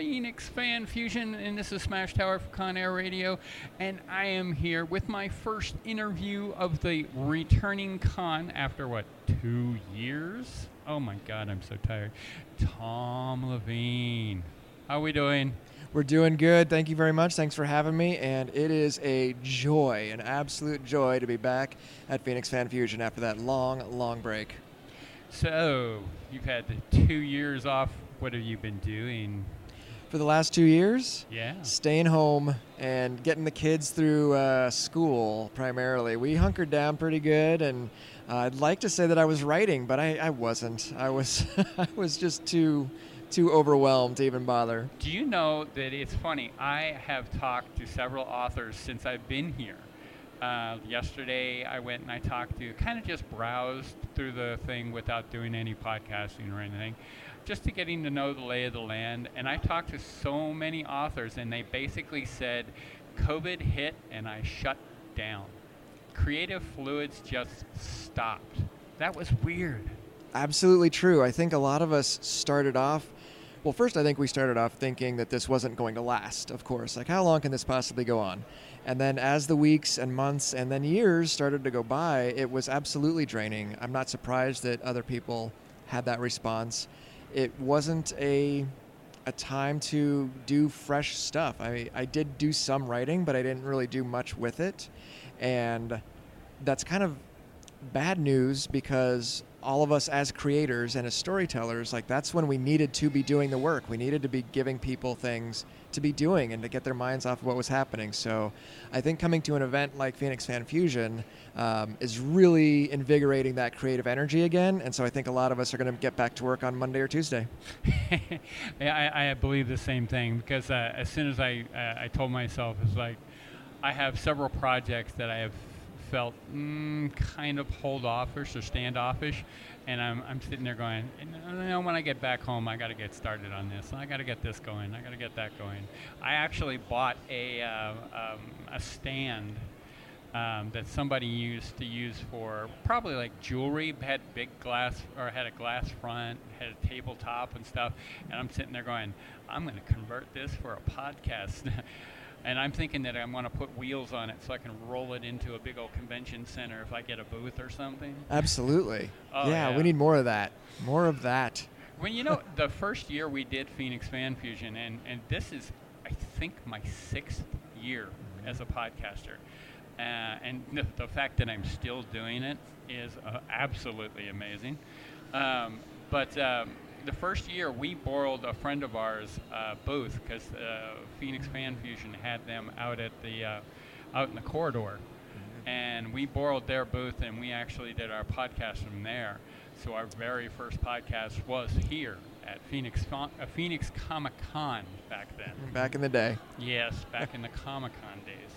Phoenix Fan Fusion, and this is Smash Tower for Con Air Radio, and I am here with my first interview of the returning con after what two years? Oh my God, I'm so tired. Tom Leveen, how are we doing? We're doing good. Thank you very much. Thanks for having me. And it is a joy, an absolute joy to be back at Phoenix Fan Fusion after that long, long break. So you've had two years off. What have you been doing? For the last two years, Yeah. staying home and getting the kids through uh, school primarily. We hunkered down pretty good, and uh, I'd like to say that I was writing, but I, I wasn't. I was, I was just too, too overwhelmed to even bother. Do you know that it's funny? I have talked to several authors since I've been here. Uh, yesterday, I went and I talked to, kind of just browsed through the thing without doing any podcasting or anything, just to getting to know the lay of the land. And I talked to so many authors, and they basically said, COVID hit and I shut down. Creative fluids just stopped. That was weird. Absolutely true. I think a lot of us started off. Well, first, I think we started off thinking that this wasn't going to last, of course. Like, how long can this possibly go on? And then, as the weeks and months and then years started to go by, it was absolutely draining. I'm not surprised that other people had that response. It wasn't a a time to do fresh stuff. I, I did do some writing, but I didn't really do much with it. And that's kind of bad news because all of us as creators and as storytellers, like that's when we needed to be doing the work. We needed to be giving people things to be doing and to get their minds off of what was happening. So I think coming to an event like Phoenix Fan Fusion um, is really invigorating that creative energy again. And so I think a lot of us are going to get back to work on Monday or Tuesday. I, I believe the same thing because uh, as soon as I uh, I told myself it's like I have several projects that I have felt mm, kind of hold offish or standoffish, and I'm, I'm sitting there going, you know, when I get back home, I got to get started on this. I got to get this going. I got to get that going. I actually bought a uh, um, a stand um, that somebody used to use for probably like jewelry. Had big glass or had a glass front, had a tabletop and stuff. And I'm sitting there going, I'm going to convert this for a podcast. and I'm thinking that I'm going to put wheels on it so I can roll it into a big old convention center if I get a booth or something. Absolutely. Oh, yeah, yeah. we need more of that. More of that. Well, you know, the first year we did Phoenix Fan Fusion, and, and this is, I think, my sixth year as a podcaster. Uh, and the, the fact that I'm still doing it is uh, absolutely amazing. Um, but um, the first year we borrowed a friend of ours' uh, booth because uh, Phoenix Fan Fusion had them out at the uh, out in the corridor, and we borrowed their booth and we actually did our podcast from there. So our very first podcast was here at Phoenix Con- uh, Phoenix Comic Con back then. Back in the day. Yes, back in the Comic Con days.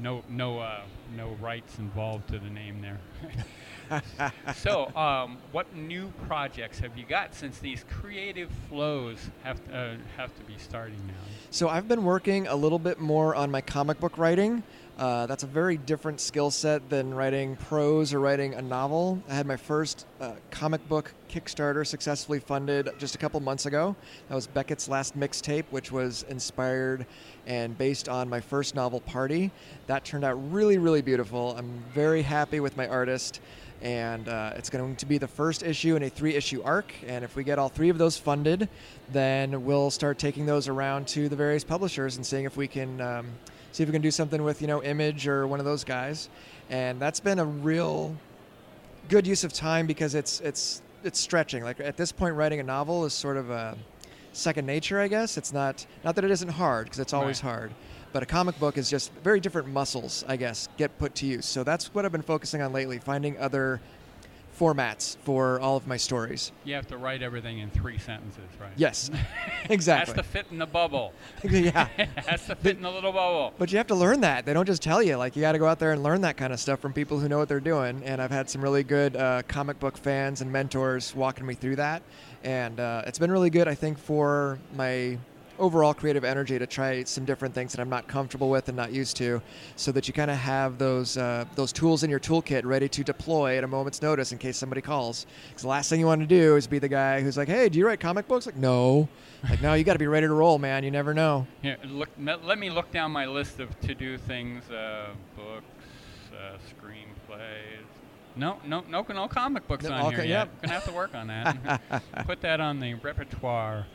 No, no, uh, no rights involved to the name there. so, um, what new projects have you got since these creative flows have to, uh, have to be starting now? So I've been working a little bit more on my comic book writing. Uh, that's a very different skill set than writing prose or writing a novel. I had my first uh, comic book Kickstarter successfully funded just a couple months ago. That was Beckett's last mixtape, which was inspired and based on my first novel, Party. That turned out really, really beautiful. I'm very happy with my artist and uh, it's going to be the first issue in a three issue arc. And if we get all three of those funded, then we'll start taking those around to the various publishers and seeing if we can um, see if we can do something with you know Image or one of those guys. And that's been a real good use of time because it's it's it's stretching. Like at this point, writing a novel is sort of a second nature, I guess. It's not not that it isn't hard because it's always Right. hard. But a comic book is just very different muscles, I guess, get put to use. So that's what I've been focusing on lately, finding other formats for all of my stories. You have to write everything in three sentences, right? Yes, Has exactly. to fit in the bubble. yeah. Has to fit in the little bubble. But you have to learn that. They don't just tell you. Like you got to go out there and learn that kind of stuff from people who know what they're doing. And I've had some really good uh, comic book fans and mentors walking me through that, and uh, it's been really good. I think for my overall creative energy to try some different things that I'm not comfortable with and not used to, so that you kind of have those uh, those tools in your toolkit ready to deploy at a moment's notice in case somebody calls. Because the last thing you want to do is be the guy who's like, "Hey, do you write comic books?" Like, no. Like, no, you got to be ready to roll, man. You never know. Here, look. Let me look down my list of to-do things: uh, books, uh, screenplays. No, no, no, no comic books No, on here okay, yet. yep. Gonna have to work on that. Put that on the repertoire.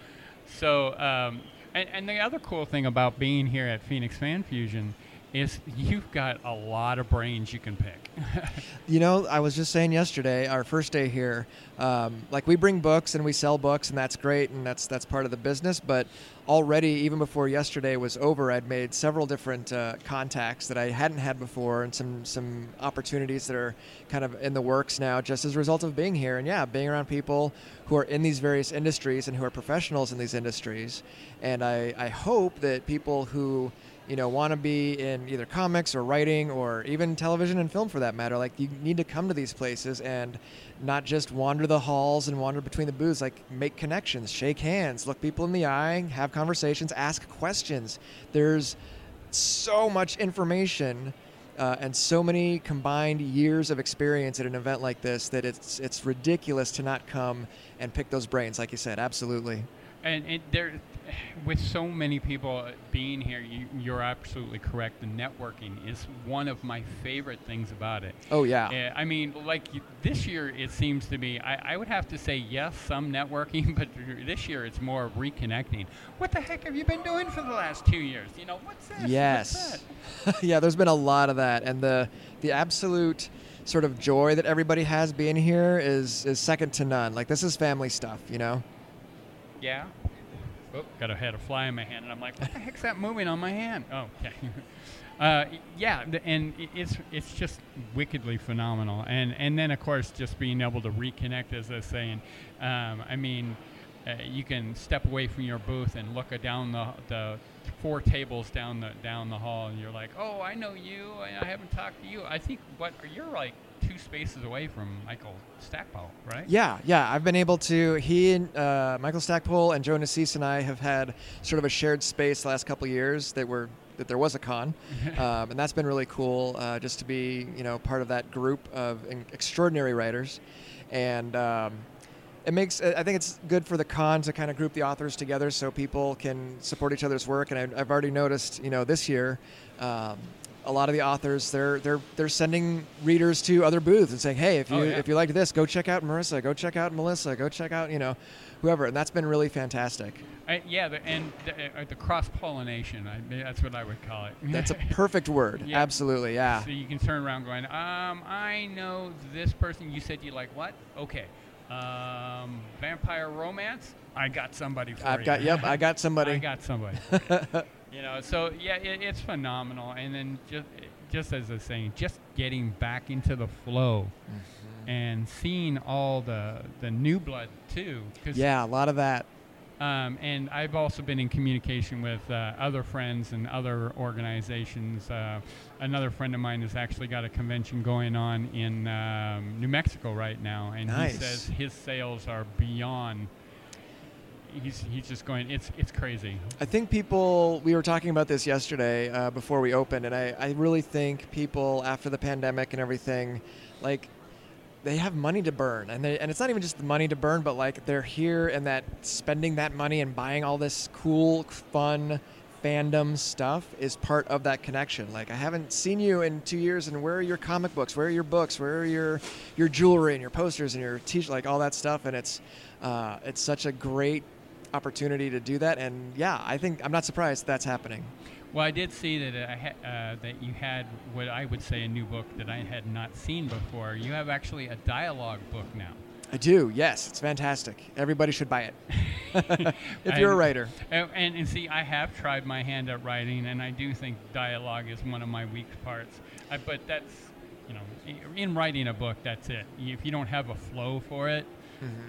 So, um, and, and the other cool thing about being here at Phoenix Fan Fusion is you've got a lot of brains you can pick. You know, I was just saying yesterday, our first day here, um, like we bring books and we sell books, and that's great, and that's that's part of the business. But already, even before yesterday was over, I'd made several different uh, contacts that I hadn't had before, and some some opportunities that are kind of in the works now, just as a result of being here. And yeah, being around people who are in these various industries and who are professionals in these industries. And I, I hope that people who you know want to be in either comics or writing or even television and film for that matter like you need to come to these places and not just wander the halls and wander between the booths like make connections shake hands look people in the eye have conversations ask questions. There's so much information uh, and so many combined years of experience at an event like this that it's it's ridiculous to not come and pick those brains like you said absolutely And it, there, with so many people being here, you, you're absolutely correct. The networking is one of my favorite things about it. oh yeah Uh, I mean, like this year, it seems to be. I, I would have to say yes, some networking, but this year it's more reconnecting. What the heck have you been doing for the last two years? You know, what's this? What's Yes. that? yeah, there's been a lot of that, and the the absolute sort of joy that everybody has being here is is second to none. Like this is family stuff, you know. Yeah. Oh, got a had a fly in my hand, and I'm like, what the heck's that moving on my hand? Oh, okay. Uh, yeah, and it's it's just wickedly phenomenal, and and then of course just being able to reconnect, as I was saying, um, I mean, uh, you can step away from your booth and look down the the four tables down the down the hall, and you're like, oh, I know you, I I haven't talked to you. I think what are you're like two spaces away from Michael Stackpole, right? Yeah, yeah. I've been able to. He and uh, Michael Stackpole and Joe Nassise and I have had sort of a shared space the last couple of years that were that there was a con, um, and that's been really cool. Uh, just to be, you know, part of that group of in- extraordinary writers, and. Um, it makes i think it's good for the con to kind of group the authors together so people can support each other's work and I- i've already noticed you know this year um, a lot of the authors they're they're they're sending readers to other booths and saying hey if you Oh, yeah. if you liked this go check out marissa go check out melissa go check out you know whoever and that's been really fantastic Uh, yeah, the, and the, uh, the cross pollination, that's what I would call it. that's a perfect word Yeah. absolutely yeah So you can turn around going, um, I know this person. You said you like what? Okay. Um, vampire romance. I got somebody for i've you. got yep i got somebody I got somebody. you know, so yeah, it, it's phenomenal. And then just just as I saying, just getting back into the flow Mm-hmm. and seeing all the the new blood too. 'cause yeah a lot of that um, and I've also been in communication with uh, other friends and other organizations. Uh, another friend of mine has actually got a convention going on in um, New Mexico right now, and Nice. he says his sales are beyond. He's, he's just going. It's it's crazy. I think people, we were talking about this yesterday uh, before we opened, and I, I really think people after the pandemic and everything, like, they have money to burn. And, they, and it's not even just the money to burn, but like they're here and that spending that money and buying all this cool, fun fandom stuff is part of that connection. Like, I haven't seen you in two years, and where are your comic books? Where are your books? Where are your, your jewelry and your posters and your t like all that stuff? And it's, uh, it's such a great opportunity to do that. And yeah, I think I'm not surprised that's happening. Well, I did see that I ha- uh, that you had what I would say a new book that I had not seen before. You have actually a dialogue book now. I do. Yes, it's fantastic. Everybody should buy it. if you're a writer. And, and, and see, I have tried my hand at writing, and I do think dialogue is one of my weak parts. I, but that's you know, in writing a book, that's it. If you don't have a flow for it,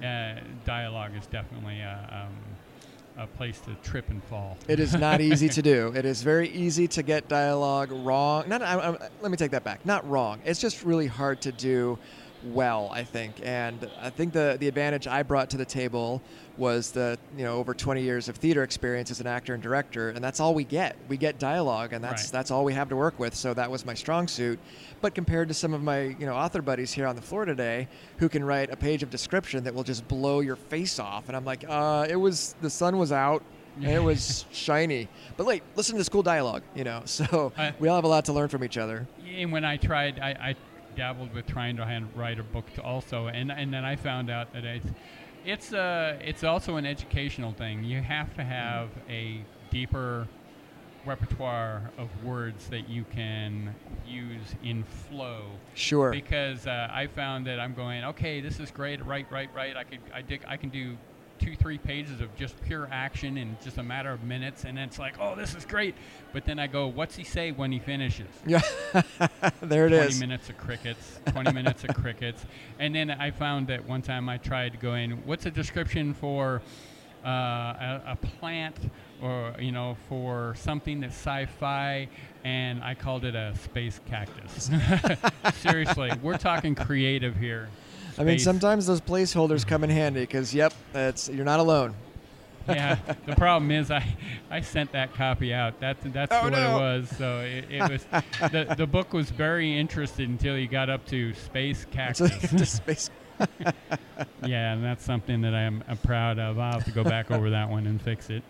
uh, dialogue is definitely a, um, a place to trip and fall. It is not easy to do. It is very easy to get dialogue wrong. Not, I, I, let me take that back. Not wrong. It's just really hard to do well, I think. And I think the the advantage I brought to the table was the you know over 20 years of theater experience as an actor and director, and that's all we get. We get dialogue, and that's Right. that's all we have to work with. So that was my strong suit. But compared to some of my you know author buddies here on the floor today, who can write a page of description that will just blow your face off, and I'm like, uh, it was the sun was out. and it was shiny. But wait, listen to this cool dialogue, you know. So I- we all have a lot to learn from each other. and when I tried, I, I dabbled with trying to hand, write a book to also, and and then I found out that it's it's uh it's also an educational thing. You have to have a deeper repertoire of words that you can use in flow. Sure. Because uh, I found that I'm going, okay, this is great, right, right, right. I could, I dig, I can do two, three pages of just pure action in just a matter of minutes, and it's like, oh, this is great. But then I go, what's he say when he finishes? Yeah. there it 20 is. minutes of crickets, 20 minutes of crickets. And then I found that one time I tried going, what's a description for uh, a, a plant or, you know, for something that's sci fi? And I called it a space cactus. Seriously, we're talking creative here. I mean, sometimes those placeholders come in handy because, yep, that's you're not alone. yeah. The problem is, I, I sent that copy out. That's that's Oh, what no. it was. So it, it was the the book was very interested until you got up to space cactus. just space. yeah, and that's something that I'm, I'm proud of. I'll have to go back over that one and fix it.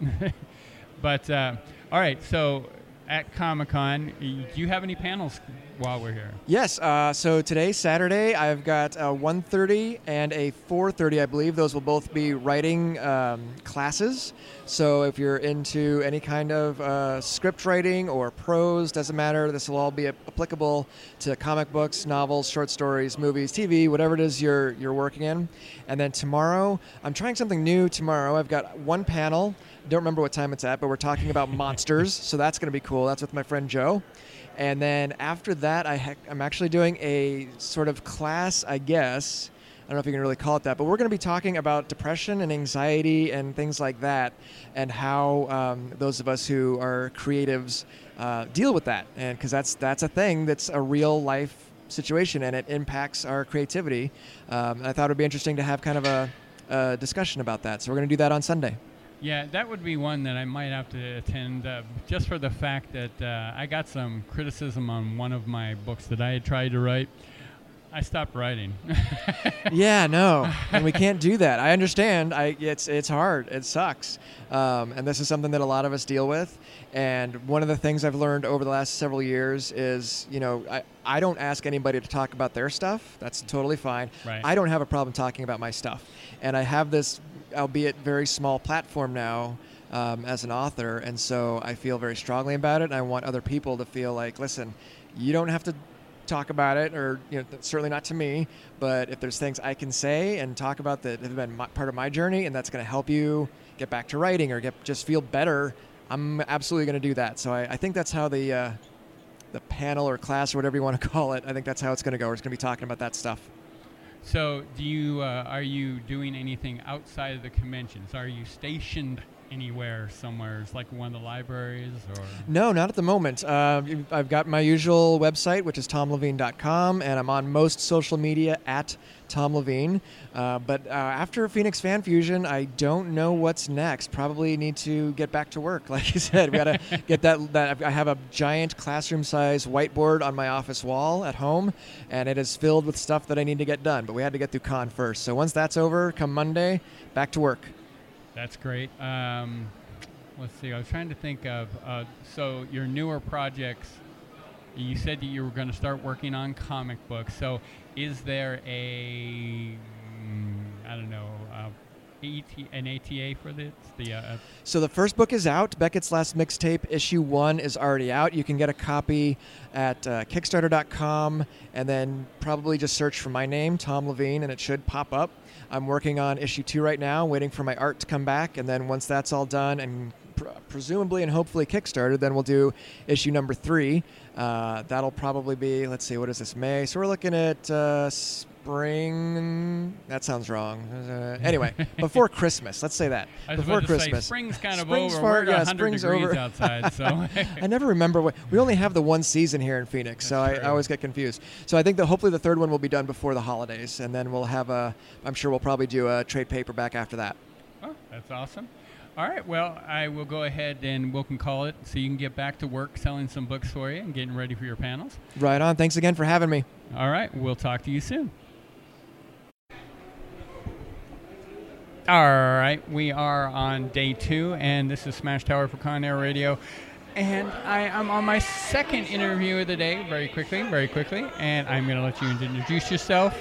but uh, all right, so at Comic Con, do you have any panels while we're here? Yes. Uh, so today, Saturday, I've got a 1:30 and a 4:30. I believe those will both be writing um, classes. So if you're into any kind of uh, script writing or prose, doesn't matter. This will all be ap- applicable to comic books, novels, short stories, movies, TV, whatever it is you're you're working in. And then tomorrow, I'm trying something new. Tomorrow, I've got one panel. Don't remember what time it's at, but we're talking about monsters. So that's going to be cool. That's with my friend Joe. And then after that, I ha- I'm actually doing a sort of class, I guess. I don't know if you can really call it that, but we're going to be talking about depression and anxiety and things like that, and how um, those of us who are creatives uh, deal with that. And because that's that's a thing that's a real life situation, and it impacts our creativity. Um, I thought it would be interesting to have kind of a, a discussion about that. So we're going to do that on Sunday. Yeah, that would be one that I might have to attend uh, just for the fact that uh, I got some criticism on one of my books that I had tried to write. I stopped writing. yeah, no, and we can't do that. I understand. I it's it's hard. It sucks, um, and this is something that a lot of us deal with. And one of the things I've learned over the last several years is, you know, I, I don't ask anybody to talk about their stuff. That's totally fine. Right. I don't have a problem talking about my stuff, and I have this, albeit very small, platform now. Um, as an author, and so I feel very strongly about it. And I want other people to feel like, listen, you don't have to talk about it, or you know, certainly not to me. But if there's things I can say and talk about that have been my, part of my journey, and that's going to help you get back to writing or get just feel better, I'm absolutely going to do that. So I, I think that's how the uh, the panel or class or whatever you want to call it. I think that's how it's going to go. We're just going to be talking about that stuff. So, do you uh, are you doing anything outside of the conventions? Are you stationed anywhere somewhere, It's like one of the libraries, or No, not at the moment. Uh, I've got my usual website, which is tomleveen.com, and I'm on most social media at Tom Leveen. Uh, but uh, after Phoenix Fan Fusion, I don't know what's next. Probably need to get back to work. Like you said, we got to get that. That I have a giant classroom-sized whiteboard on my office wall at home, and it is filled with stuff that I need to get done. But we had to get through con first. So once that's over, come Monday, back to work. That's great. Um, let's see. I was trying to think of uh, so your newer projects. You said that you were going to start working on comic books. So, is there a mm, don't know AT, an ATA for this? The uh, So the first book is out. Beckett's Last Mixtape, issue one, is already out. You can get a copy at uh, Kickstarter.com, and then probably just search for my name, Tom Leveen, and it should pop up. I'm working on issue two right now, waiting for my art to come back, and then once that's all done and pr- presumably and hopefully kickstarted, then we'll do issue number three. Uh, that'll probably be, let's see, what is this, May? So we're looking at uh, spring. That sounds wrong. Uh, anyway, before Christmas. Let's say that. Before Christmas. say spring's kind of Spring's over. far- yeah, 100 spring's degrees over. outside, so I never remember what we only have the one season here in Phoenix, so I, I always get confused. So I think that hopefully the third one will be done before the holidays, and then we'll have a. I'm sure we'll probably do a trade paperback after that. Oh, that's awesome. All right, well, I will go ahead and we can call it so you can get back to work selling some books for you and getting ready for your panels. Right on. Thanks again for having me. All right, we'll talk to you soon. All right, we are on day two, and this is Smash Tower for Con Air Radio. And I am on my second interview of the day, very quickly, very quickly. And I'm going to let you introduce yourself.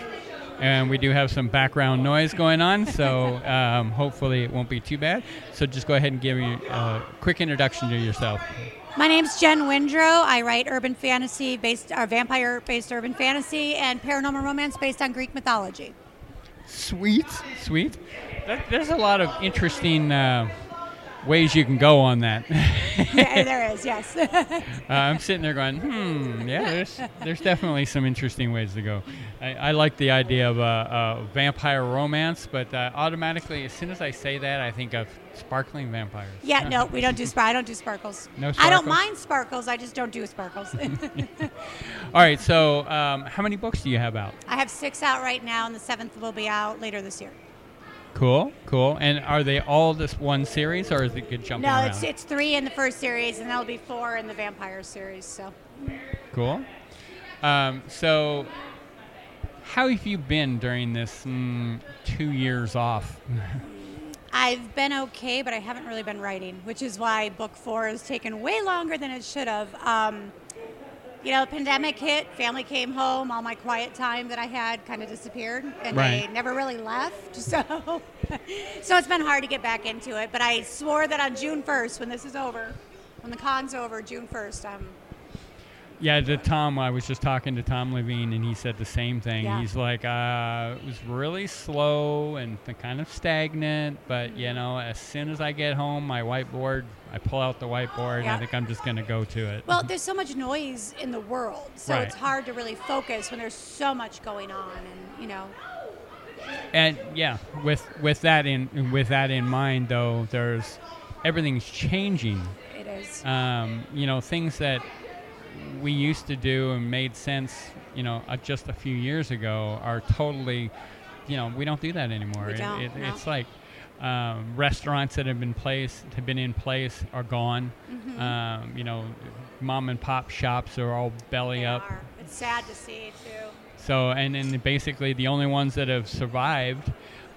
And we do have some background noise going on, so um, hopefully it won't be too bad. So just go ahead and give me a quick introduction to yourself. My name's Jen Windrow. I write urban fantasy based, or vampire based urban fantasy and paranormal romance based on Greek mythology. Sweet, sweet. That, there's a lot of interesting uh, ways you can go on that. yeah, there is, yes. Uh, I'm sitting there going, hmm, yeah, there's there's definitely some interesting ways to go. I, I like the idea of a, a vampire romance, but uh, automatically, as soon as I say that, I think of sparkling vampires. yeah, no, we don't do sp- I don't do sparkles. No sparkles? I don't mind sparkles. I just don't do sparkles. All right, so um, how many books do you have out? I have six out right now, and the seventh will be out later this year. Cool, cool. And are they all this one series, or is it good jumping No, around? it's it's three in the first series, and there'll be four in the vampire series. So Cool. Um, so, how have you been during this mm, two years off? I've been okay, but I haven't really been writing, which is why book four has taken way longer than it should have. Um, you know, pandemic hit, family came home, all my quiet time that I had kind of disappeared, and Right. they never really left. So, so it's been hard to get back into it. But I swore that on June 1st, when this is over, when the con's over, June 1st, um, Yeah, the Tom. I was just talking to Tom Leveen, and he said the same thing. Yeah. He's like, uh, it was really slow and kind of stagnant, but you know, as soon as I get home, my whiteboard, I pull out the whiteboard, and I think I'm just gonna go to it. well, there's so much noise in the world, so Right. it's hard to really focus when there's so much going on, and you know. and yeah, with with that in with that in mind, though, there's everything's changing. It is. um, you know, things that we used to do and made sense, you know, uh, just a few years ago are totally, you know, we don't do that anymore. We It- don't, it- no. It's like um, restaurants that have been place have been in place are gone. Mm-hmm. Um, you know, mom and pop shops are all belly They up. are. It's sad to see too. So, and then basically the only ones that have survived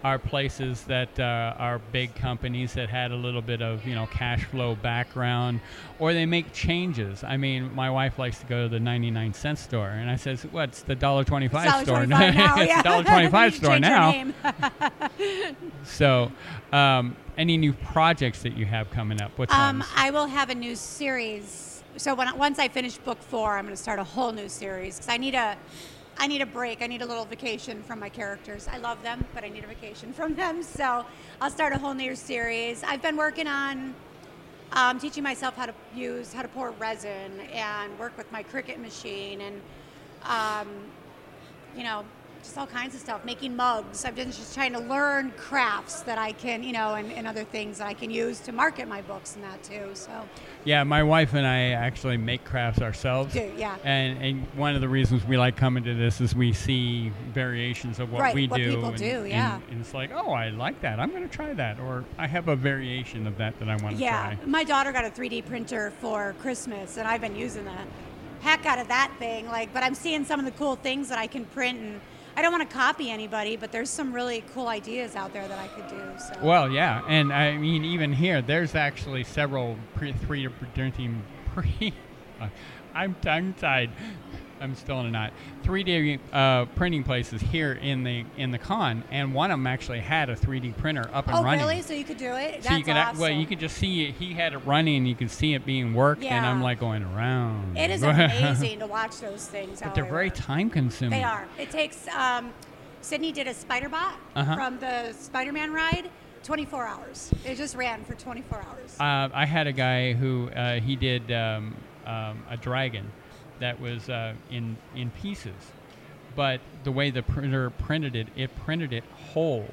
are places that uh, are big companies that had a little bit of, you know, cash flow background, or they make changes. I mean, my wife likes to go to the 99 cent store, and I says, "What's the dollar 25 It's store?" $1.25 now, it's dollar 25 store now. So, um, any new projects that you have coming up? What's Um. I will have a new series. So when once I finish book four, I'm going to start a whole new series because I need a, I need a break. I need a little vacation from my characters. I love them, but I need a vacation from them. So I'll start a whole new series. I've been working on um, teaching myself how to use, how to pour resin and work with my Cricut machine and, um, you know, just all kinds of stuff. Making mugs. I've been just trying to learn crafts that I can, you know, and, and other things that I can use to market my books and that too. So, Yeah, my wife and I actually make crafts ourselves. Do, yeah. And, and one of the reasons we like coming to this is we see variations of what Right, we what do. people and, do, and- yeah. And, it's like, oh, I like that. I'm going to try that. Or I have a variation of that that I want to yeah, try. Yeah, my daughter got a 3D printer for Christmas, and I've been using the heck out of that thing. Like, but I'm seeing some of the cool things that I can print, and I don't want to copy anybody, but there's some really cool ideas out there that I could do. So. Well, yeah. And I mean, even here, there's actually several pre- 3D printing pre. I'm tongue tied. I'm still in a knot. 3D uh, printing places here in the in the con, and one of them actually had a 3D printer up and oh, running. really? So you could do it? So That's you could, awesome. well, you could just see it. He had it running. You could see it being worked, yeah. and I'm like going around. It is amazing to watch those things. but they're they very work. time consuming. They are. It takes. Um, Sydney did a spider bot Uh-huh. from the Spider-Man ride. 24 hours. It just ran for 24 hours. Uh, I had a guy who uh, he did um, um, a dragon that was uh, in in pieces, but the way the printer printed it, it printed it whole.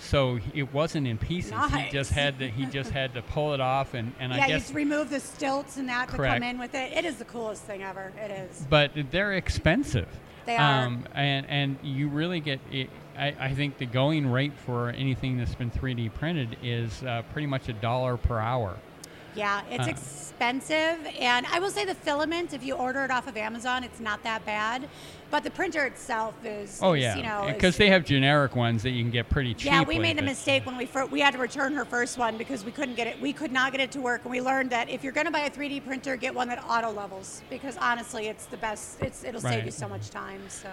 So it wasn't in pieces. He just had to he just had to pull it off, and, and yeah, I guess remove the stilts and that to come in with it. It is the coolest thing ever. It is. but they're expensive. They are. Um, and and you really get. It, I, I think the going rate for anything that's been 3D printed is uh, pretty much a dollar per hour. Yeah, it's Uh. expensive, and I will say the filament. If you order it off of Amazon, it's not that bad, but the printer itself is. Oh yeah, you know, because they have generic ones that you can get pretty cheap. Yeah, we made a mistake when we fir- we had to return her first one because we couldn't get it. We could not get it to work, and we learned that if you're going to buy a 3D printer, get one that auto levels because honestly, it's the best. It's it'll save you so much time. So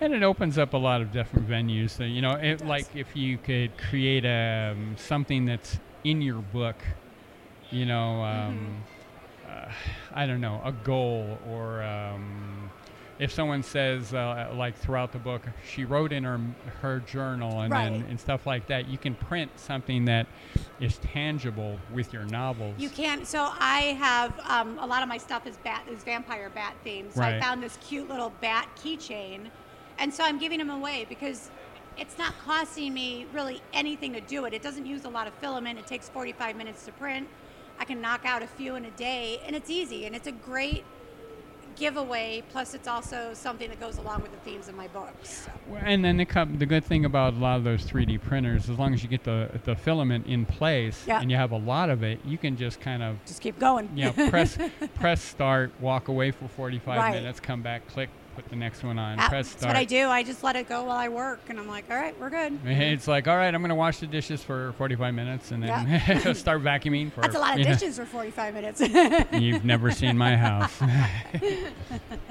And it opens up a lot of different venues. So, you know, it, does. like if you could create um, something that's in your book, you know, um, Mm-hmm. uh, I don't know, a goal or um, if someone says uh, like throughout the book, she wrote in her her journal and, Right. and, and stuff like that. You can print something that is tangible with your novels. you can. So I have um, a lot of my stuff is bat is vampire bat themed. So I found this cute little bat keychain, and so I'm giving them away because. It's not costing me really anything to do it. It doesn't use a lot of filament. It takes 45 minutes to print. I can knock out a few in a day, and it's easy. And it's a great giveaway. Plus, it's also something that goes along with the themes of my books. So. Well, And then the, the good thing about a lot of those 3D printers, as long as you get the, the filament in place Yeah. and you have a lot of it, you can just kind of Just keep going. you know, press press start, walk away for 45 Right. minutes, come back, click, put the next one on, press That's what I do. I just let it go while I work, and I'm like, all right, we're good. It's like, all right, I'm going to wash the dishes for 45 minutes and then start vacuuming for. That's a lot of you know. dishes for 45 minutes. You've never seen my house.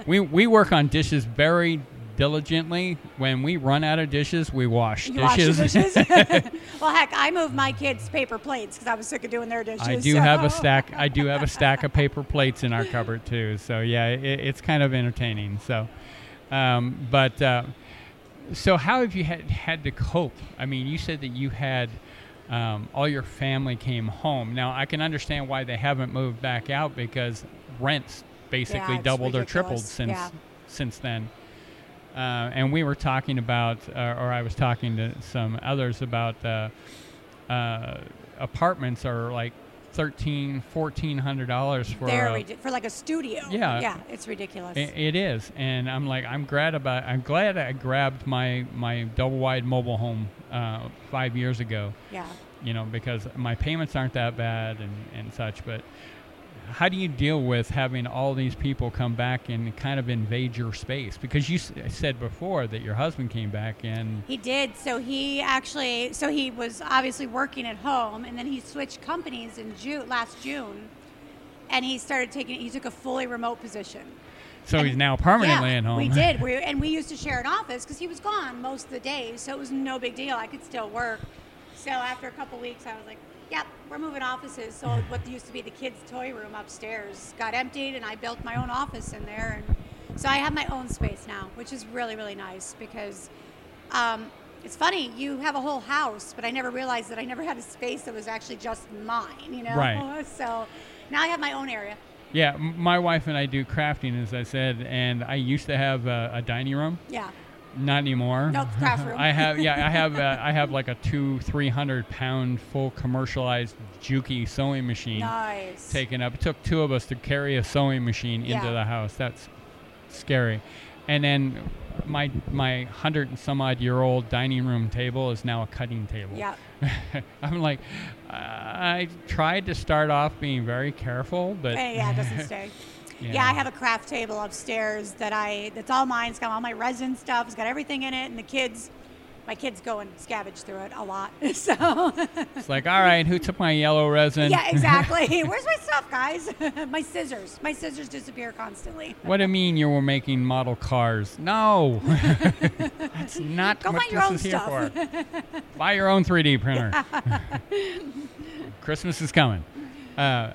we we work on dishes very diligently. When we run out of dishes, we wash you wash dishes. dishes? well, heck, I moved my kids' paper plates because I was sick of doing their dishes. I do so- have a stack. I do have a stack of paper plates in our cupboard too. So yeah, it, it's kind of entertaining. So, um, but uh, so how have you had had to cope? I mean, you said that you had um, all your family came home. Now I can understand why they haven't moved back out because rents basically it's doubled or tripled since Yeah. since then. Uh, and we were talking about, uh, or I was talking to some others about uh, uh, apartments are like thirteen, fourteen hundred dollars for a, ridi- for like a studio. Yeah. yeah, it's ridiculous. I- it is, and I'm like, I'm glad about. I'm glad I grabbed my my double wide mobile home uh, five years ago. yeah, You know, because my payments aren't that bad and and such. But how do you deal with having all these people come back and kind of invade your space? Because you s- said before that your husband came back and he did. So he actually, so he was obviously working at home, and then he switched companies in June last June, and he started taking. He took a fully remote position. so And- he's now permanently yeah, at home. We did. We, and we used to share an office because he was gone most of the days, so it was no big deal. I could still work. So after a couple weeks, I was like, "Yep, we're moving offices." So what used to be the kids' toy room upstairs got emptied, and I built my own office in there, and so I have my own space now, which is really really nice because. Um, it's funny, you have a whole house, but I never realized that I never had a space that was actually just mine, you know? Right. So now I have my own area. Yeah, my wife and I do crafting, as I said, and I used to have a, a dining room. Yeah. Not anymore. Nope, craft room. I have, yeah, I have, uh, I have like a two, three hundred pound full commercialized Juki sewing machine Nice. taken up. It took two of us to carry a sewing machine into Yeah. the house. That's scary. And then my my hundred and some odd year old dining room table is now a cutting table. Yeah. I'm like, I tried to start off being very careful, but Eh, yeah, it doesn't stay. Yeah. I have a craft table upstairs that I that's all mine. It's got all my resin stuff. It's got everything in it, and the kids, my kids go and scavenge through it a lot. So It's like, all right, who took my yellow resin? yeah, exactly. Where's my stuff, guys? my scissors. My scissors disappear constantly. What do you mean you were making model cars? No, that's not Go what this own is here stuff. for. Buy your own 3D printer. Christmas is coming. Uh,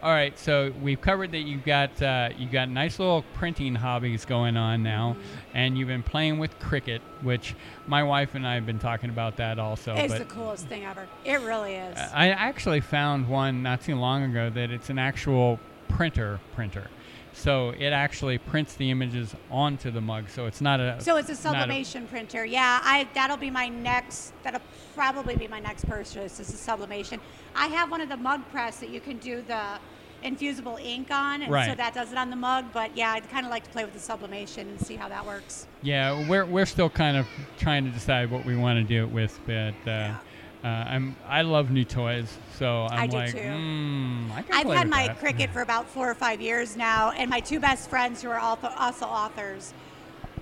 All right, so we've covered that you've got uh, you've got nice little printing hobbies going on now, and you've been playing with Cricut, which my wife and I have been talking about that also. it's the coolest thing ever. It really is. I actually found one not too long ago that it's an actual printer printer, so it actually prints the images onto the mug. So it's not a so it's a sublimation printer. Yeah, I that'll be my next. That'll probably be my next purchase. Is a sublimation. I have one of the mug press that you can do the infusible ink on, and so that does it on the mug. But yeah, I'd kind of like to play with the sublimation and see how that works. Yeah, we're we're still kind of trying to decide what we want to do it with, but uh, uh, I'm I love new toys, so I'm I do like, too. mm, I play had my that. Cricut for about four or five years now, and my two best friends who are also authors,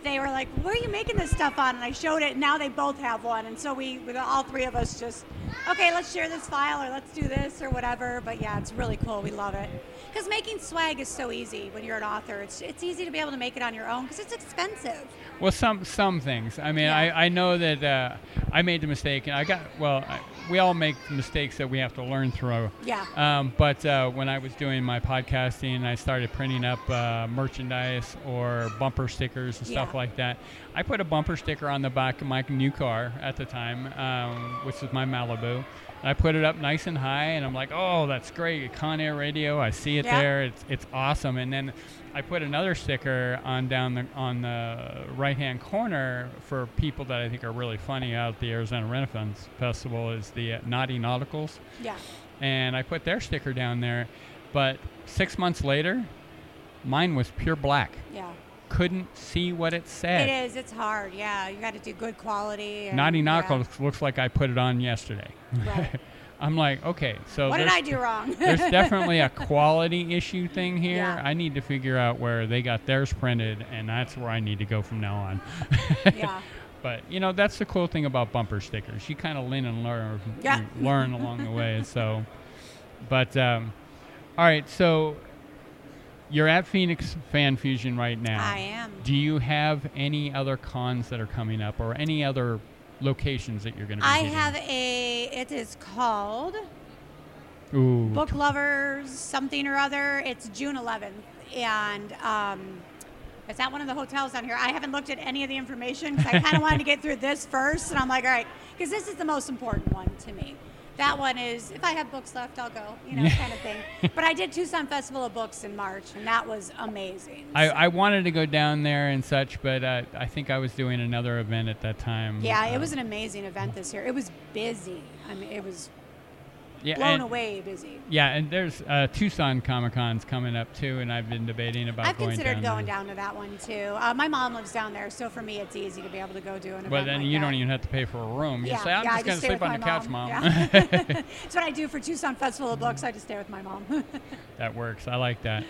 they were like, "Where are you making this stuff on?" And I showed it. And now they both have one, and so we, we all three of us, just okay, let's share this file or let's do this or whatever. But yeah, it's really cool. We love it because making swag is so easy when you're an author. It's it's easy to be able to make it on your own because it's expensive. Well, some some things. I mean, Yeah. I, I know that uh, I made the mistake, and I got well. I, we all make mistakes that we have to learn through. Yeah. Um, but uh, when I was doing my podcasting, I started printing up uh, merchandise or bumper stickers and stuff like that. I put a bumper sticker on the back of my new car at the time, um, which was my Malibu. I put it up nice and high, and I'm like, "Oh, that's great! Con Air Radio. I see it Yeah. there. It's it's awesome." And then I put another sticker on down the on the right hand corner for people that I think are really funny out at the Arizona Renaissance Festival is the uh, Naughty Nauticals Yeah. and I put their sticker down there. But six months later, mine was pure black. Yeah. Couldn't see what it said. It is. It's hard. Yeah. You got to do good quality. and- Naughty yeah. Looks like I put it on yesterday. Right. I'm like, okay, so What did there's, I do wrong? there's definitely a quality issue thing here. Yeah. I need to figure out where they got theirs printed, and that's where I need to go from now on. yeah. But you know, that's the cool thing about bumper stickers. You kind of learn and learn, Yeah. learn along the way. So, but um, all right. So you're at Phoenix Fan Fusion right now. I am. Do you have any other cons that are coming up, or any other locations that you're going to be? I have a. It is called Ooh, Book Lovers something or other. It's June 11th, and um, it's at one of the hotels down here. I haven't looked at any of the information because I kind of wanted to get through this first, and I'm like, all right, because this is the most important one to me. That one is, if I have books left, I'll go, you know, kind of thing. But I did Tucson Festival of Books in March, and that was amazing. I, So- I wanted to go down there and such, but uh, I think I was doing another event at that time. yeah, Uh, it was an amazing event this year. It was busy. I mean, it was yeah, blown and- away busy. Yeah, and there's uh, Tucson Comic Con's coming up too, and I've been debating about I've going considered down going there. down to that one too. Uh, my mom lives down there, so for me, it's easy to be able to go do an event. But then like you that. don't even have to pay for a room. You Yeah, say, I'm yeah, just going to stay sleep on my your couch, mom. Yeah. That's what I do for Tucson Festival of Books. I just stay with my mom. that works. I like that.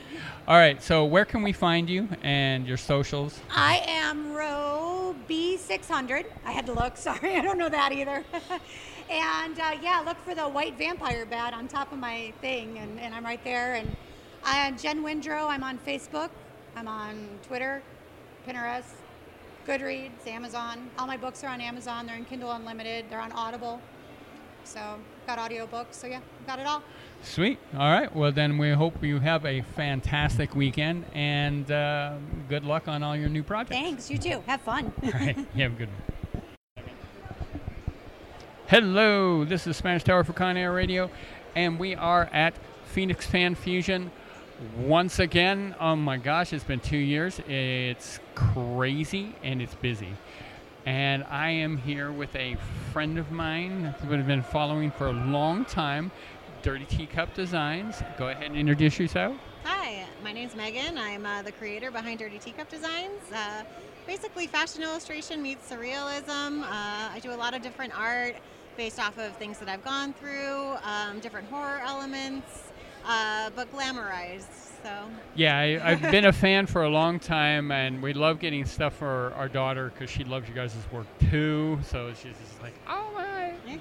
All right, so where can we find you and your socials? I am row B600. I had to look. Sorry, I don't know that either. And uh, yeah, look for the white vampire bat on top of my thing, and, and I'm right there. And I, am Jen Windrow. I'm on Facebook. I'm on Twitter, Pinterest, Goodreads, Amazon. All my books are on Amazon. They're in Kindle Unlimited. They're on Audible. So got audiobooks. So yeah, got it all. Sweet. All right. Well, then we hope you have a fantastic weekend and uh, good luck on all your new projects. Thanks. You too. Have fun. All right. You have a good one. Hello, this is Smash Tower for Con Air Radio, and we are at Phoenix Fan Fusion once again. Oh my gosh, it's been two years. It's crazy and it's busy. And I am here with a friend of mine who have been following for a long time, Dirty Teacup Designs. Go ahead and introduce yourself. Hi, my name's Megan. I'm uh, the creator behind Dirty Teacup Designs. Uh, basically, fashion illustration meets surrealism. Uh, I do a lot of different art based off of things that I've gone through, um, different horror elements, uh, but glamorized. So, Yeah, I, I've been a fan for a long time, and we love getting stuff for our daughter because she loves you guys' work too. So she's just like, oh my. yeah,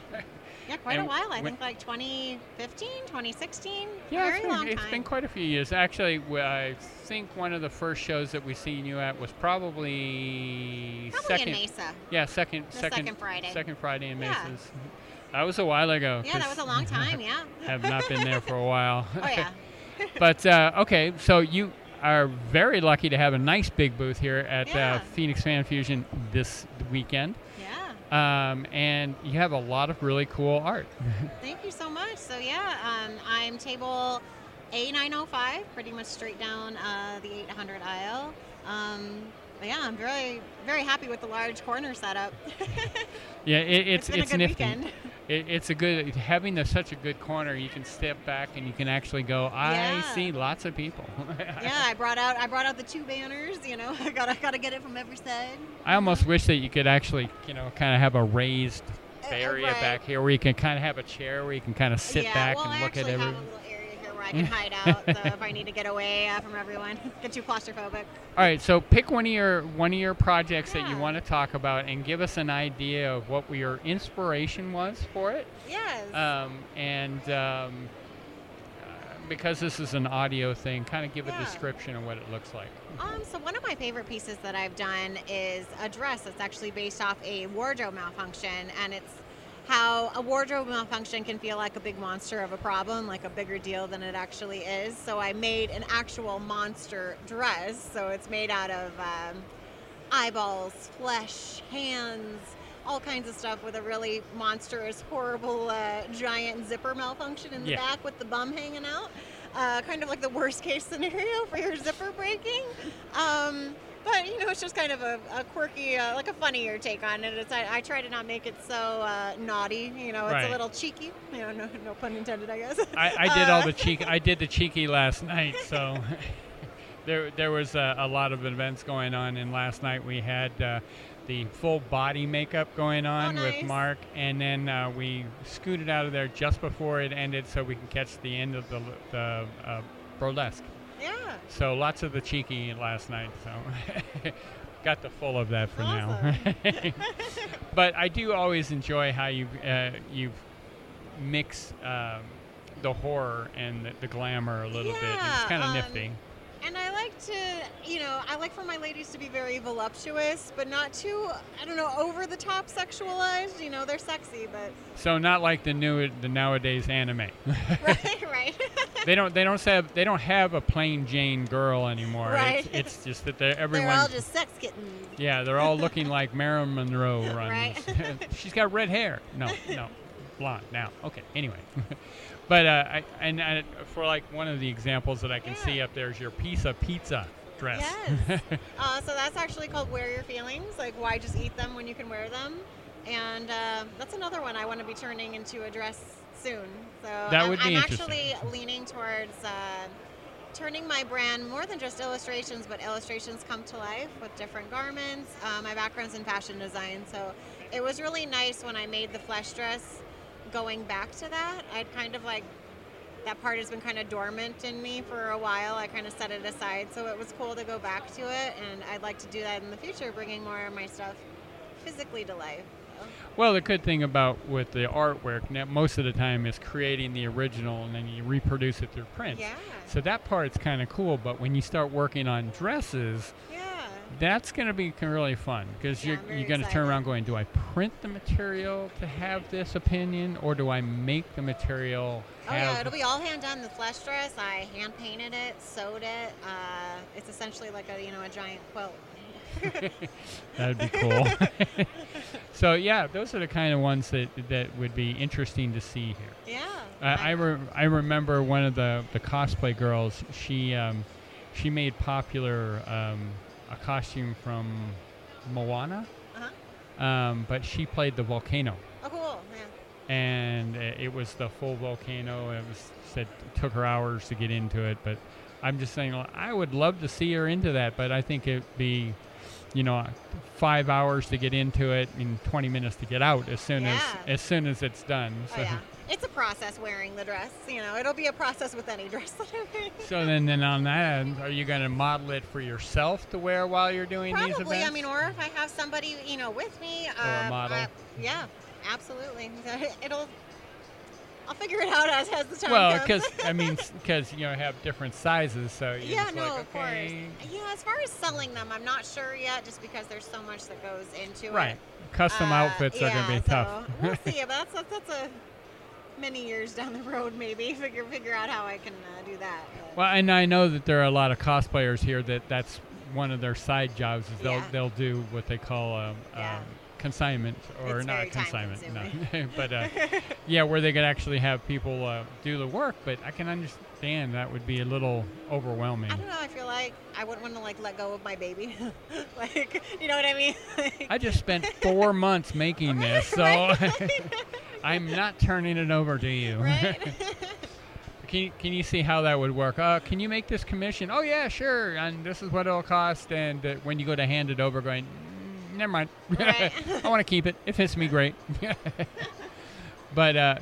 yeah quite And a while. I think like 2015, 2016. Yeah, very it's been, long it's time. been quite a few years. Actually, I think one of the first shows that we seen you at was probably, Probably second. in Mesa. Yeah, second, second, second Friday. Second Friday in Yeah. Mesas. That was a while ago. Yeah, that was a long time. Yeah. have not been there for a while. oh yeah. but uh, okay, so you are very lucky to have a nice big booth here at Yeah. uh, Phoenix Fan Fusion this weekend. Um, and you have a lot of really cool art. Thank you so much. So yeah, um, I'm table A905, pretty much straight down uh, the 800 aisle. Um, but yeah, I'm very very happy with the large corner setup. Yeah, it, it's it's been it's a good nifty. weekend. It, it's a good having the, such a good corner. You can step back and you can actually go. I Yeah. see lots of people. yeah, I brought out I brought out the two banners. You know, I got I gotta get it from every side. I almost wish that you could actually, you know, kind of have a raised Uh, area right. back here where you can kind of have a chair where you can kind of sit yeah, back well, and I look at actually I can hide out. So if I need to get away uh, from everyone, get too claustrophobic. All right, so pick one of your one of your projects that you want to talk about and give us an idea of what your inspiration was for it. Yes. Um, and um, uh, because this is an audio thing, kind of give a description of what it looks like. Um, so one of my favorite pieces that I've done is a dress that's actually based off a wardrobe malfunction, and it's how a wardrobe malfunction can feel like a big monster of a problem, like a bigger deal than it actually is. So I made an actual monster dress. So it's made out of um, eyeballs, flesh, hands, all kinds of stuff with a really monstrous, horrible, uh, giant zipper malfunction in the Yeah. back with the bum hanging out. Uh, kind of like the worst case scenario for your zipper breaking. Um, but you know, it's just kind of a, a quirky, uh, like a funnier take on it. It's, I, I try to not make it so uh, naughty. You know, it's Right. a little cheeky. You know, no, no pun intended, I guess. I, I did all Uh, the cheek. I did the cheeky last night, so there there was a, a lot of events going on. And last night we had uh, the full body makeup going on with Oh, nice. Mark, and then uh, we scooted out of there just before it ended, so we can catch the end of the the uh, burlesque. Yeah. So lots of the cheeky last night. So got the full of that for now. but I do always enjoy how you uh, you mix um, the horror and the, the glamour a little bit. It's kind of um, nifty. And I like to, you know, I like for my ladies to be very voluptuous, but not too, I don't know, over the top sexualized. You know, they're sexy, but So not like the new the nowadays anime. right, right. they don't they don't have they don't have a plain Jane girl anymore. Right. It's, it's just that they're everyone. They're all just sex kittens. yeah, they're all looking like Marilyn Monroe runs. Right. She's got red hair. No, no, blonde now. Okay, anyway. But uh, I, and uh, for like one of the examples that I can see up there is your piece of pizza dress. Yes. uh, so that's actually called Wear Your Feelings. Like, why just eat them when you can wear them? And uh, that's another one I want to be turning into a dress soon. So That I'm, would be I'm actually leaning towards uh, turning my brand more than just illustrations, but illustrations come to life with different garments. Uh, my background's in fashion design, so it was really nice when I made the flesh dress. Going back to that, I'd kind of like that part has been kind of dormant in me for a while. I kind of set it aside, so it was cool to go back to it, and I'd like to do that in the future, bringing more of my stuff physically to life. So, Well, the good thing about with the artwork, now, most of the time, is creating the original and then you reproduce it through print. Yeah. So that part's kind of cool. But when you start working on dresses, Yeah. That's going to be really fun because Yeah, you're you're going to turn around going, do I print the material to have this opinion, or do I make the material Oh yeah, it'll be all hand done. The flesh dress, I hand painted it, sewed it. Uh, it's essentially like a you know a giant quilt. That'd be cool. so yeah, those are the kind of ones that that would be interesting to see here. Yeah. Uh, I, re- I remember one of the, the cosplay girls. She um, she made popular um, a costume from Moana, Uh-huh. um, but she played the volcano, Oh cool. Yeah. and it was the full volcano. It was said it took her hours to get into it, but I'm just saying I would love to see her into that, but I think it'd be, you know, five hours to get into it and 20 minutes to get out as soon Yeah. as as soon as it's done. Oh yeah. It's a process wearing the dress. You know, it'll be a process with any dress that I wear. So then, then on that end, are you going to model it for yourself to wear while you're doing these Probably. events? I mean, or if I have somebody, you know, with me. a um, model. I- yeah, absolutely. It'll. I'll figure it out as as the time well, comes. because I mean, because you know have different sizes, so yeah, no, like, of okay, course. Yeah, as far as selling them, I'm not sure yet, just because there's so much that goes into it. right. Custom Uh, outfits are going to be so tough. we'll see. But that's that's, that's a many years down the road, maybe figure figure out how I can uh, do that. but- Well, and I know that there are a lot of cosplayers here that that's one of their side jobs is they'll Yeah. they'll do what they call um, Yeah. um, consignment or It's not consignment, no. but uh, yeah, where they could actually have people uh, do the work. But I can understand that would be a little overwhelming. I don't know. I feel like I wouldn't want to like let go of my baby. like, you know what I mean? I just spent four months making this, so I'm not turning it over to you. right? Can you, can you see how that would work? Uh, can you make this commission? Oh yeah, sure. And this is what it'll cost. And uh, when you go to hand it over, going, "Mm, never mind. Right. I want to keep it. It fits me great. but uh,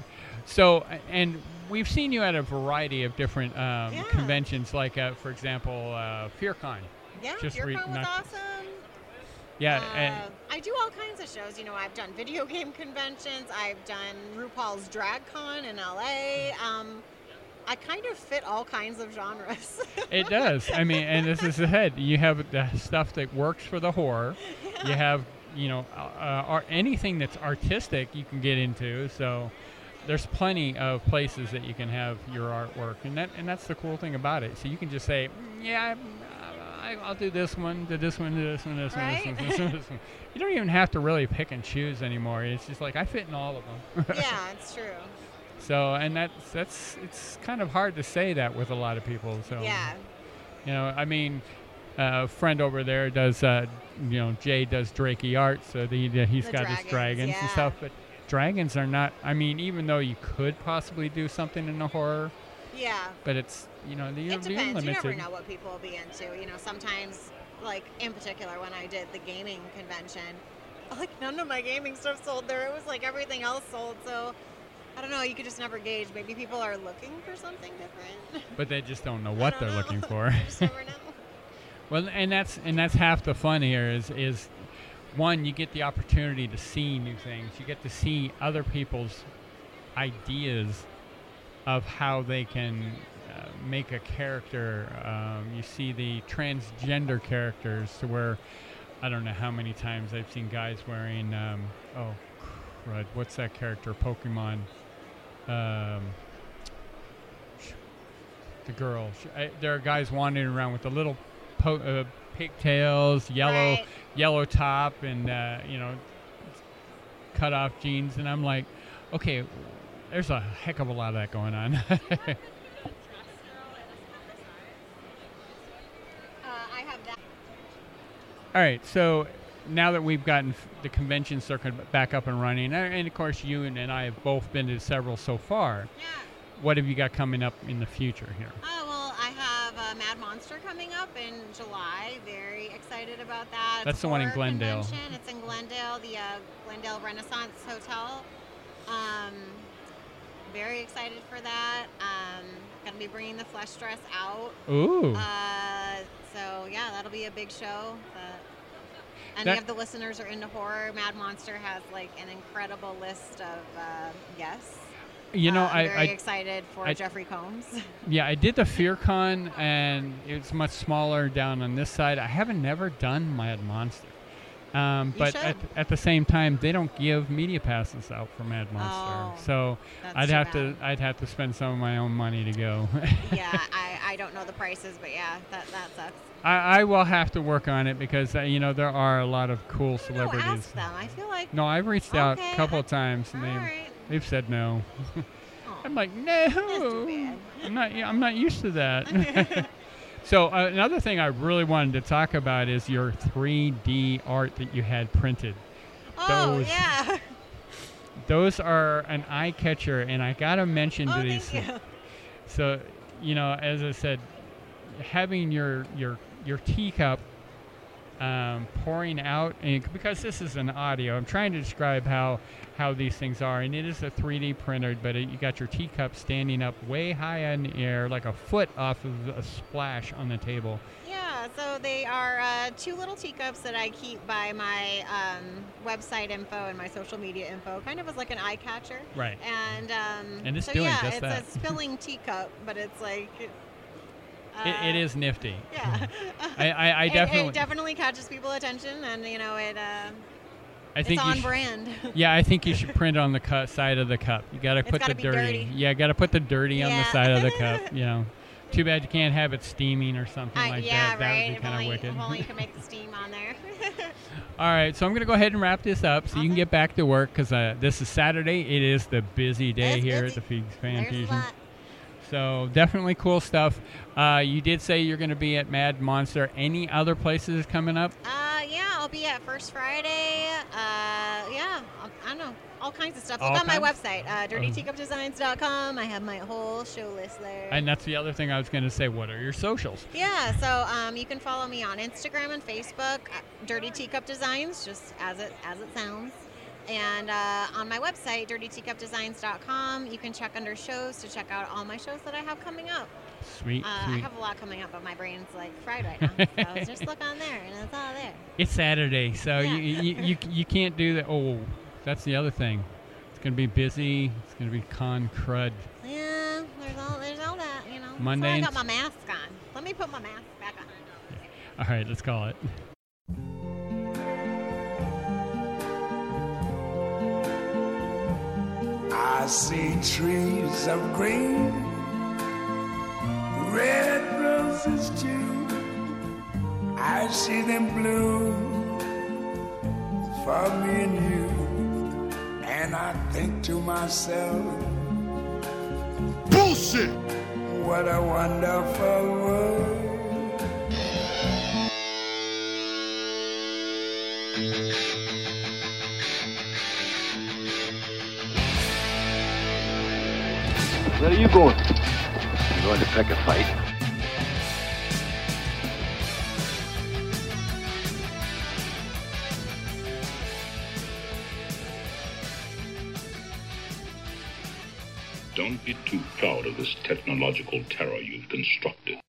so and we've seen you at a variety of different um, Yeah. conventions, like uh, for example, uh, FearCon. yeah, Just your re- was awesome. Yeah, Uh, and I do all kinds of shows. You know, I've done video game conventions. I've done RuPaul's Drag Con in LA. Um, I kind of fit all kinds of genres. It does. I mean, and this is the head. You have the stuff that works for the horror. You have, you know, uh, art, anything that's artistic you can get into. So there's plenty of places that you can have your artwork, and that and that's the cool thing about it. So you can just say, "Mm, yeah, I, I, I'll do this one, do this one, do this one, this one, this one, this one, this one. You don't even have to really pick and choose anymore. It's just like I fit in all of them. yeah, it's true. So and that's that's it's kind of hard to say that with a lot of people. So Yeah. you know, I mean, uh, a friend over there does, uh, you know, Jay does Drakey art, so the, the- he's The got his dragons, yeah. and stuff. But dragons are not. I mean, even though you could possibly do something in the horror, Yeah. but it's you know, the, It depends. You limited. never know what people will be into. You know, sometimes, like in particular, when I did the gaming convention, like none of my gaming stuff sold there. It was like everything else sold. So I don't know. You could just never gauge. Maybe people are looking for something different. But they just don't know what don't they're know. looking for. Just never know. Well, and that's and that's half the fun here is is one you get the opportunity to see new things. You get to see other people's ideas of how they can uh, make a character. Um, you see the transgender characters to where I don't know how many times I've seen guys wearing um, oh crud, what's that character Pokemon. Um, the girl. I, there are guys wandering around with the little po- uh, pigtails, yellow Right. yellow top, and uh, you know, cut off jeans, and I'm like, okay, there's a heck of a lot of that going on. Uh, that. All right, so now that we've gotten the convention circuit back up and running, and, and of course you and, and I have both been to several so far. Yeah. What have you got coming up in the future here? Oh, well, I have uh, Mad Monster coming up in July. Very excited about that. That's a the one in Glendale. Convention. It's in Glendale, the uh, Glendale Renaissance Hotel. Um, very excited for that. Um, gonna be bringing the flesh dress out. Ooh, Uh, so yeah, that'll be a big show. But any That- of the listeners are into horror, Mad Monster has like an incredible list of uh, guests. you know, Uh, I'm I, very I excited for I- Jeffrey Combs. yeah, I did the FearCon, and it's much smaller down on this side. I haven't never done Mad Monster. Um, but at, at the same time, they don't give media passes out for Mad Monster, Oh, so I'd have bad. to I'd have to spend some of my own money to go. yeah, I, I don't know the prices, but yeah, that, that sucks. I, I will have to work on it because uh, you know there are a lot of cool celebrities. ask them. I feel like. No, I've reached out a couple I- of times and they've right. they've said no. Oh, I'm like no. I'm not I'm not used to that. so uh, another thing I really wanted to talk about is your 3D art that you had printed. Oh those- yeah. Those are an eye catcher, and I gotta mention Oh, to these. thank you. So, you know, as I said, having your your your teacup um, pouring out, and because this is an audio, I'm trying to describe how how these things are, and it is a 3D printed, but it, you got your teacup standing up way high in the air, like a foot off of a splash on the table. Yeah, so they are uh, two little teacups that I keep by my um, website info and my social media info, kind of as like an eye catcher. Right. And um, And it's so doing yeah, just it's that. a spilling teacup, but it's like. It, it uh, nifty. Yeah. I, I, I It- definitely. It, definitely catches people attention, and you know it. Uh, I it's think you on should- brand. Yeah, I think you should print on the cut side of the cup. You got to put the dirty. dirty. Yeah, got to put the dirty on the side of the cup. You know, too bad you can't have it steaming or something Uh, like yeah, that. That right. would be If kind only, of wicked. if only you could make the steam on there. All right, so I'm gonna go ahead and wrap this up so you can get back to work because uh, this is Saturday. It is the busy day It's here busy. at the Phoenix Fan There's Fusion. So definitely cool stuff. Uh, you did say you're going to be at Mad Monster. Any other places coming up? Uh, yeah, I'll be at First Friday. Uh, yeah, I'll- I don't know, all kinds of stuff. Look All on my website, uh, dirtyteacupdesigns.com. I have my whole show list there. And that's the other thing I was going to say. What are your socials? Yeah, so um, you can follow me on Instagram and Facebook, uh, Dirty Teacup Designs, just as it as it sounds. And uh, on my website, dirtyteacupdesigns.com, you can check under shows to check out all my shows that I have coming up. Sweet, Uh, I have a lot coming up, but my brain's like fried right now. so just look on there, and it's all there. It's Saturday, so you, Yeah. you, you you can't do that. Oh, that's the other thing. It's going to be busy. It's going to be con crud. Yeah, there's all there's all that, you know. Monday So I got my mask on. Let me put my mask back on. All right, let's call it. I see trees of green, red roses too. I see them bloom for me and you. And I think to myself, Bullshit! what a wonderful world. Where are you going? I'm going to pick a fight. Don't be too proud of this technological terror you've constructed.